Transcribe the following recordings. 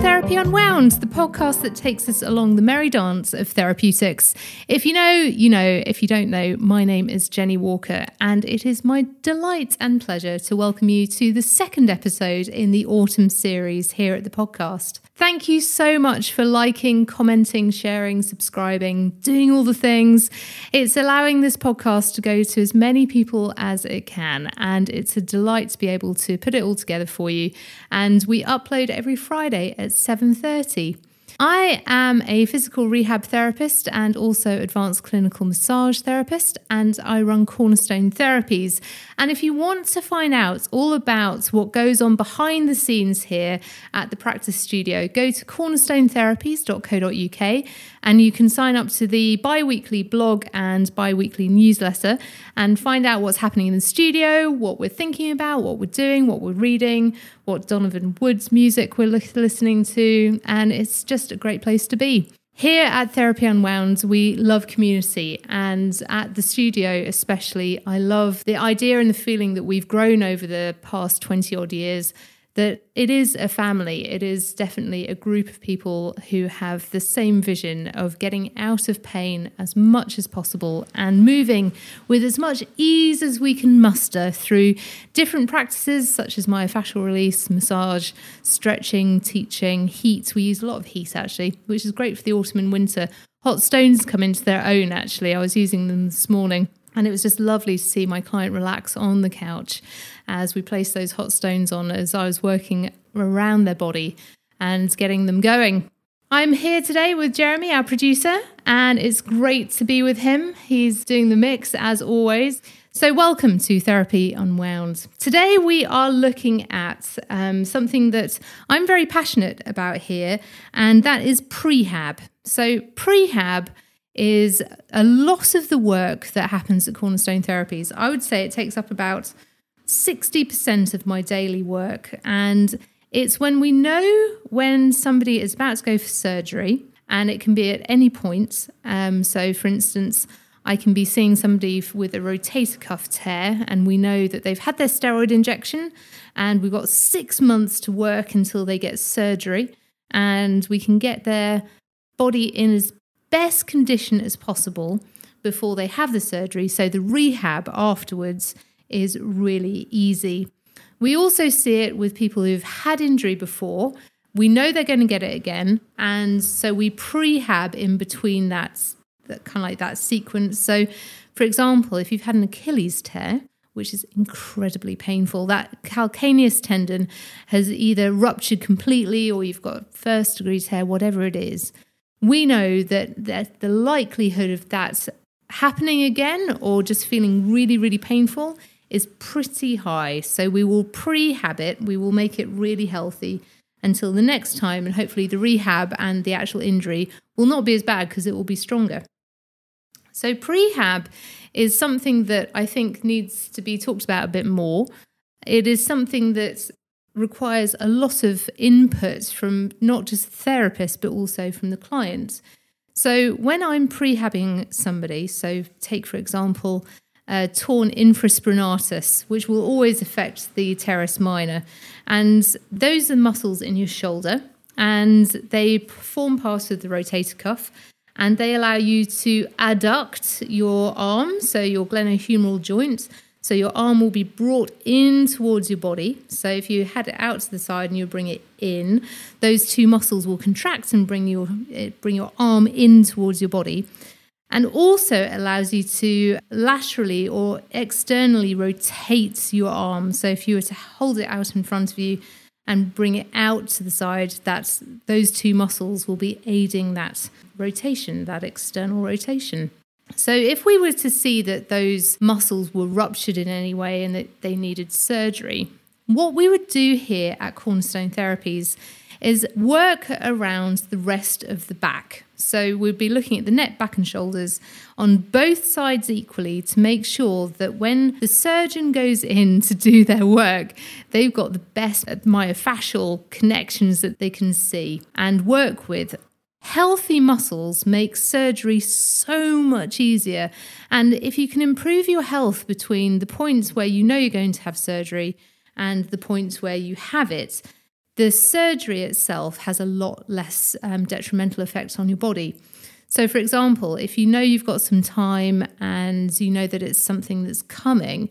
There. Therapy Unwound, the podcast that takes us along the merry dance of therapeutics. If you know, you know. If you don't know, my name is Jenny Walker, and it is my delight and pleasure to welcome you to the second episode in the autumn series here at the podcast. Thank you so much for liking, commenting, sharing, subscribing, doing all the things. It's allowing this podcast to go to as many people as it can, and it's a delight to be able to put it all together for you. And we upload every Friday at 7:30. I am a physical rehab therapist and also advanced clinical massage therapist, and I run Cornerstone Therapies. And if you want to find out all about what goes on behind the scenes here at the practice studio, go to cornerstonetherapies.co.uk and you can sign up to the bi weekly blog and bi weekly newsletter and find out what's happening in the studio, what we're thinking about, what we're doing, what we're reading, what Donovan Woods music we're listening to. And it's just a great place to be. Here at Therapy Unwound, we love community, and at the studio, especially, I love the idea and the feeling that we've grown over the past 20 odd years that it is a family. It is definitely a group of people who have the same vision of getting out of pain as much as possible and moving with as much ease as we can muster through different practices such as myofascial release, massage, stretching, teaching, heat. We use a lot of heat actually, which is great for the autumn and winter. Hot stones come into their own actually. I was using them this morning. And it was just lovely to see my client relax on the couch as we placed those hot stones on as I was working around their body and getting them going. I'm here today with Jeremy, our producer, and it's great to be with him. He's doing the mix as always. So, welcome to Therapy Unwound. Today, we are looking at um, something that I'm very passionate about here, and that is prehab. So, prehab is a lot of the work that happens at Cornerstone Therapies. I would say it takes up about 60% of my daily work. And it's when we know when somebody is about to go for surgery, and it can be at any point. Um, so, for instance, I can be seeing somebody with a rotator cuff tear, and we know that they've had their steroid injection, and we've got six months to work until they get surgery, and we can get their body in as best condition as possible before they have the surgery. So, the rehab afterwards is really easy. We also see it with people who've had injury before. We know they're going to get it again. And so we prehab in between that, that kind of like that sequence. So, for example, if you've had an Achilles tear, which is incredibly painful, that calcaneus tendon has either ruptured completely or you've got first degree tear, whatever it is. We know that, that the likelihood of that happening again or just feeling really, really painful is pretty high. So we will prehab it, we will make it really healthy until the next time, and hopefully the rehab and the actual injury will not be as bad because it will be stronger. So, prehab is something that I think needs to be talked about a bit more. It is something that requires a lot of input from not just the therapist, but also from the client. So, when I'm prehabbing somebody, so take for example, torn infraspinatus, which will always affect the teres minor. And those are muscles in your shoulder, and they form part of the rotator cuff. And they allow you to adduct your arm, so your glenohumeral joint. So your arm will be brought in towards your body. So if you had it out to the side and you bring it in, those two muscles will contract and bring your eh, bring your arm in towards your body and also allows you to laterally or externally rotate your arm. So if you were to hold it out in front of you and bring it out to the side, that's those two muscles will be aiding that rotation, that external rotation. So if we were to see that those muscles were ruptured in any way and that they needed surgery, what we would do here at Cornerstone Therapies is work around the rest of the back. So we'd be looking at the neck, back, and shoulders on both sides equally to make sure that when the surgeon goes in to do their work, they've got the best myofascial connections that they can see and work with. Healthy muscles make surgery so much easier. And if you can improve your health between the points where you know you're going to have surgery and the points where you have it, the surgery itself has a lot less um, detrimental effects on your body. So, for example, if you know you've got some time and you know that it's something that's coming,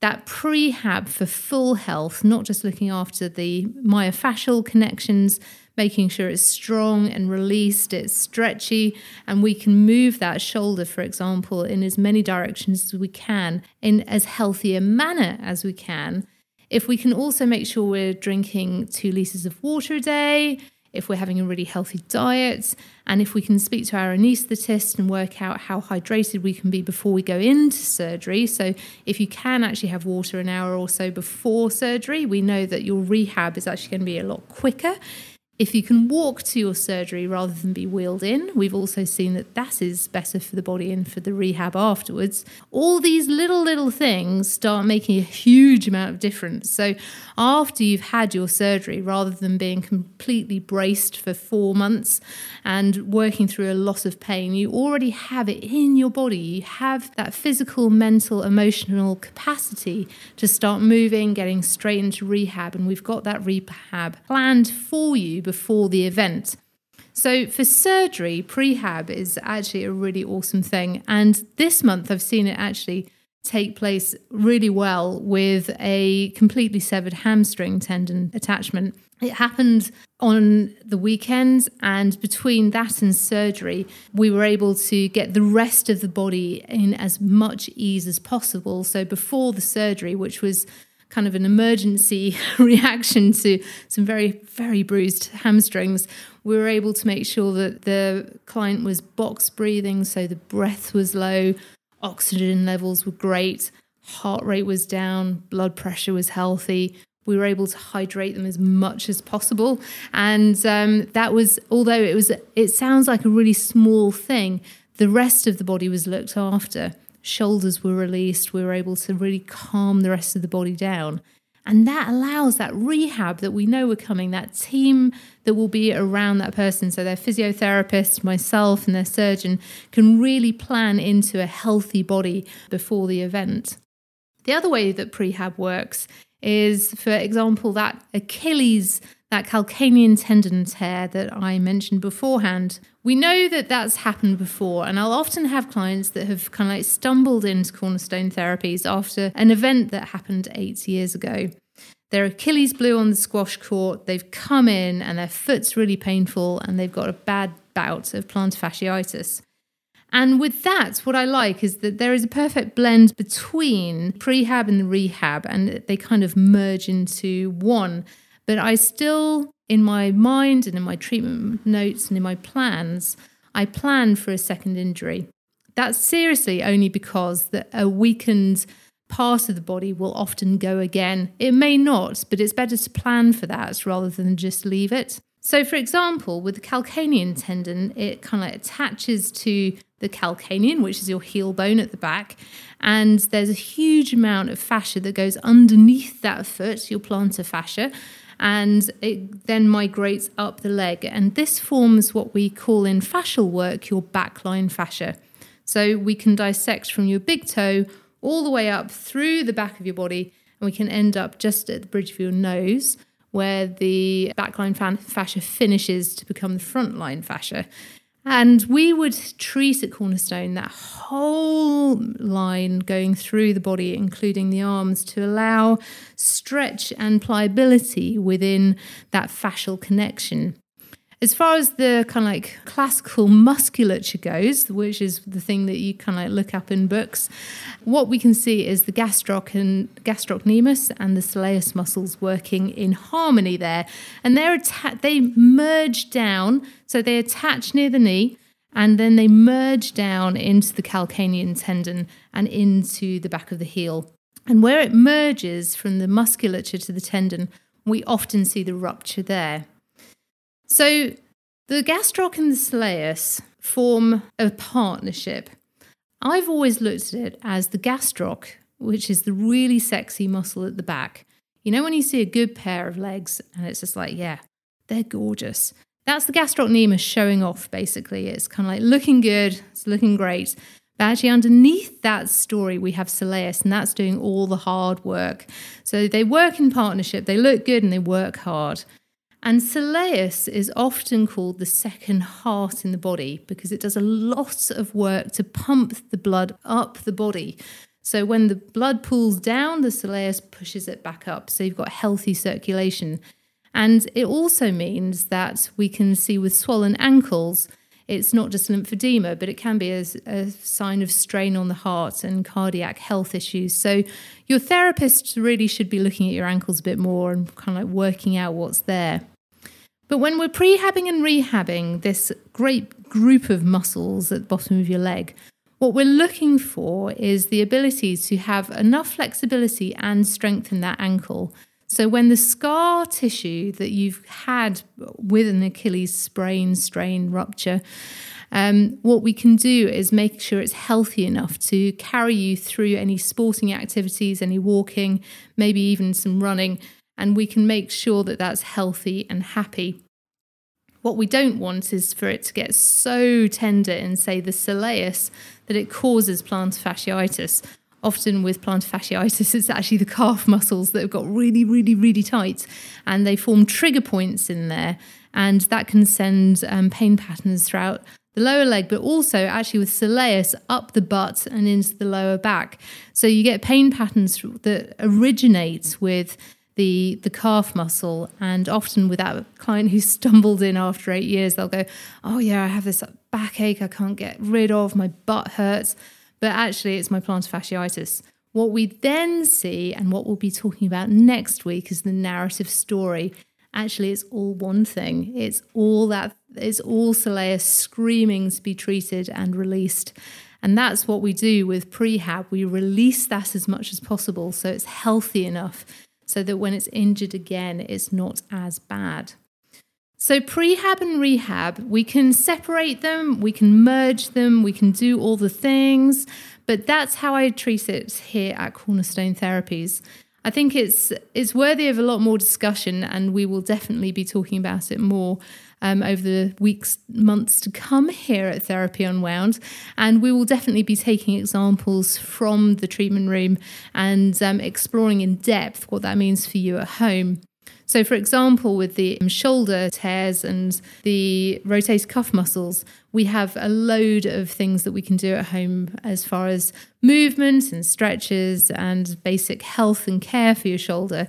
that prehab for full health, not just looking after the myofascial connections, making sure it's strong and released, it's stretchy, and we can move that shoulder, for example, in as many directions as we can in as healthy a manner as we can. If we can also make sure we're drinking two litres of water a day, if we're having a really healthy diet, and if we can speak to our anaesthetist and work out how hydrated we can be before we go into surgery. So, if you can actually have water an hour or so before surgery, we know that your rehab is actually going to be a lot quicker. If you can walk to your surgery rather than be wheeled in, we've also seen that that is better for the body and for the rehab afterwards. All these little, little things start making a huge amount of difference. So, after you've had your surgery, rather than being completely braced for four months and working through a lot of pain, you already have it in your body. You have that physical, mental, emotional capacity to start moving, getting straight into rehab. And we've got that rehab planned for you before the event. So for surgery, prehab is actually a really awesome thing. And this month I've seen it actually take place really well with a completely severed hamstring tendon attachment. It happened on the weekend, and between that and surgery, we were able to get the rest of the body in as much ease as possible. So, before the surgery, which was kind of an emergency reaction to some very, very bruised hamstrings, we were able to make sure that the client was box breathing, so the breath was low, oxygen levels were great, heart rate was down, blood pressure was healthy. We were able to hydrate them as much as possible, and um, that was although it was it sounds like a really small thing. The rest of the body was looked after shoulders were released, we were able to really calm the rest of the body down. And that allows that rehab that we know we're coming, that team that will be around that person. So their physiotherapist, myself, and their surgeon can really plan into a healthy body before the event. The other way that prehab works is, for example, that Achilles that calcanean tendon tear that I mentioned beforehand. We know that that's happened before, and I'll often have clients that have kind of like stumbled into cornerstone therapies after an event that happened eight years ago. Their Achilles blew on the squash court, they've come in and their foot's really painful, and they've got a bad bout of plantar fasciitis. And with that, what I like is that there is a perfect blend between prehab and rehab, and they kind of merge into one. But I still, in my mind and in my treatment notes and in my plans, I plan for a second injury. That's seriously only because that a weakened part of the body will often go again. It may not, but it's better to plan for that rather than just leave it. So, for example, with the calcanean tendon, it kind of attaches to the calcanean, which is your heel bone at the back, and there's a huge amount of fascia that goes underneath that foot, your plantar fascia, and it then migrates up the leg. And this forms what we call in fascial work your backline fascia. So we can dissect from your big toe all the way up through the back of your body, and we can end up just at the bridge of your nose, where the backline fascia finishes to become the frontline fascia. And we would treat at Cornerstone that whole line going through the body, including the arms, to allow stretch and pliability within that fascial connection. As far as the kind of like classical musculature goes, which is the thing that you kind of like look up in books, what we can see is the gastroc and gastrocnemius and the soleus muscles working in harmony there, and they're atta- they merge down, so they attach near the knee, and then they merge down into the calcaneal tendon and into the back of the heel. And where it merges from the musculature to the tendon, we often see the rupture there. So the gastroc and the soleus form a partnership. I've always looked at it as the gastroc, which is the really sexy muscle at the back. You know, when you see a good pair of legs and it's just like, yeah, they're gorgeous. That's the gastrocnemius showing off, basically. It's kind of like looking good, it's looking great. But actually, underneath that story, we have soleus, and that's doing all the hard work. So they work in partnership, they look good, and they work hard. And soleus is often called the second heart in the body because it does a lot of work to pump the blood up the body. So when the blood pools down, the soleus pushes it back up. So you've got healthy circulation. And it also means that we can see with swollen ankles, it's not just lymphedema, but it can be a, a, sign of strain on the heart and cardiac health issues. So, your therapist really should be looking at your ankles a bit more and kind of like working out what's there. But when we're prehabbing and rehabbing this great group of muscles at the bottom of your leg, what we're looking for is the ability to have enough flexibility and strengthen that ankle. So, when the scar tissue that you've had with an Achilles sprain, strain, rupture, um, what we can do is make sure it's healthy enough to carry you through any sporting activities, any walking, maybe even some running, and we can make sure that that's healthy and happy. What we don't want is for it to get so tender in, say, the soleus that it causes plantar fasciitis often with plantar fasciitis, it's actually the calf muscles that have got really, really, really tight and they form trigger points in there. And that can send um, pain patterns throughout the lower leg, but also actually with soleus up the butt and into the lower back. So you get pain patterns that originate with the the calf muscle and often with that client who stumbled in after eight years they'll go oh yeah i have this backache i can't get rid of my butt hurts but actually it's my plantar fasciitis. What we then see, and what we'll be talking about next week, is the narrative story. Actually, it's all one thing. It's all that. It's all soleus screaming to be treated and released. And that's what we do with prehab. We release that as much as possible so it's healthy enough so that when it's injured again, it's not as bad. So, prehab and rehab, we can separate them, we can merge them, we can do all the things, but that's how I treat it here at Cornerstone Therapies. I think it's it's worthy of a lot more discussion, and we will definitely be talking about it more um, over the weeks, months to come here at Therapy Unwound. And we will definitely be taking examples from the treatment room and um, exploring in depth what that means for you at home. So, for example, with the shoulder tears and the rotator cuff muscles, we have a load of things that we can do at home as far as movement and stretches and basic health and care for your shoulder,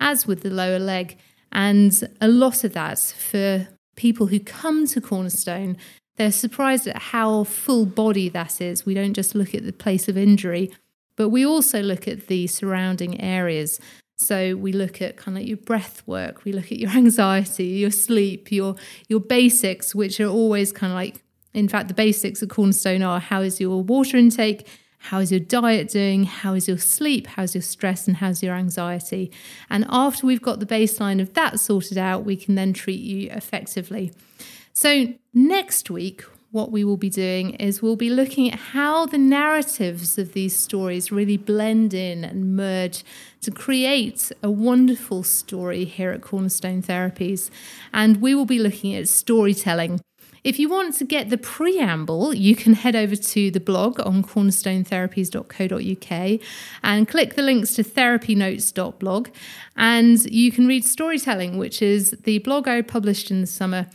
as with the lower leg. And a lot of that for people who come to Cornerstone, they're surprised at how full body that is. We don't just look at the place of injury, but we also look at the surrounding areas. So we look at kind of your breath work, we look at your anxiety, your sleep, your your basics, which are always kind of like in fact the basics of cornerstone are how is your water intake, how is your diet doing, how is your sleep, how's your stress and how's your anxiety. And after we've got the baseline of that sorted out, we can then treat you effectively. So next week what we will be doing is we'll be looking at how the narratives of these stories really blend in and merge to create a wonderful story here at Cornerstone Therapies. And we will be looking at storytelling. If you want to get the preamble, you can head over to the blog on cornerstonetherapies.co.uk and click the links to therapynotes.blog. And you can read Storytelling, which is the blog I published in the summer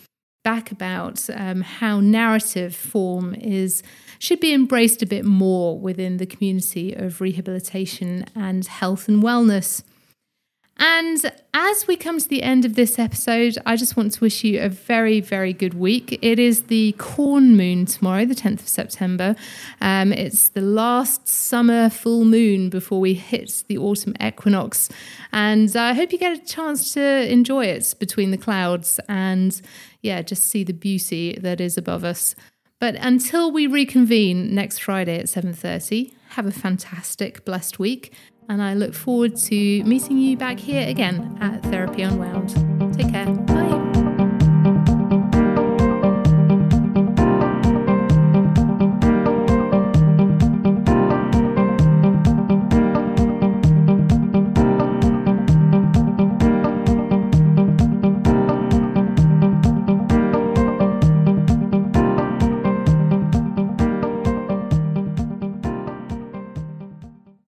back about um, how narrative form is should be embraced a bit more within the community of rehabilitation and health and wellness. And as we come to the end of this episode, I just want to wish you a very, very good week. It is the corn moon tomorrow, the 10th of September. Um, it's the last summer full moon before we hit the autumn equinox. And I hope you get a chance to enjoy it between the clouds and, yeah, just see the beauty that is above us. But until we reconvene next Friday at 7:30, have a fantastic blessed week and I look forward to meeting you back here again at Therapy Unwound. Take care. Bye.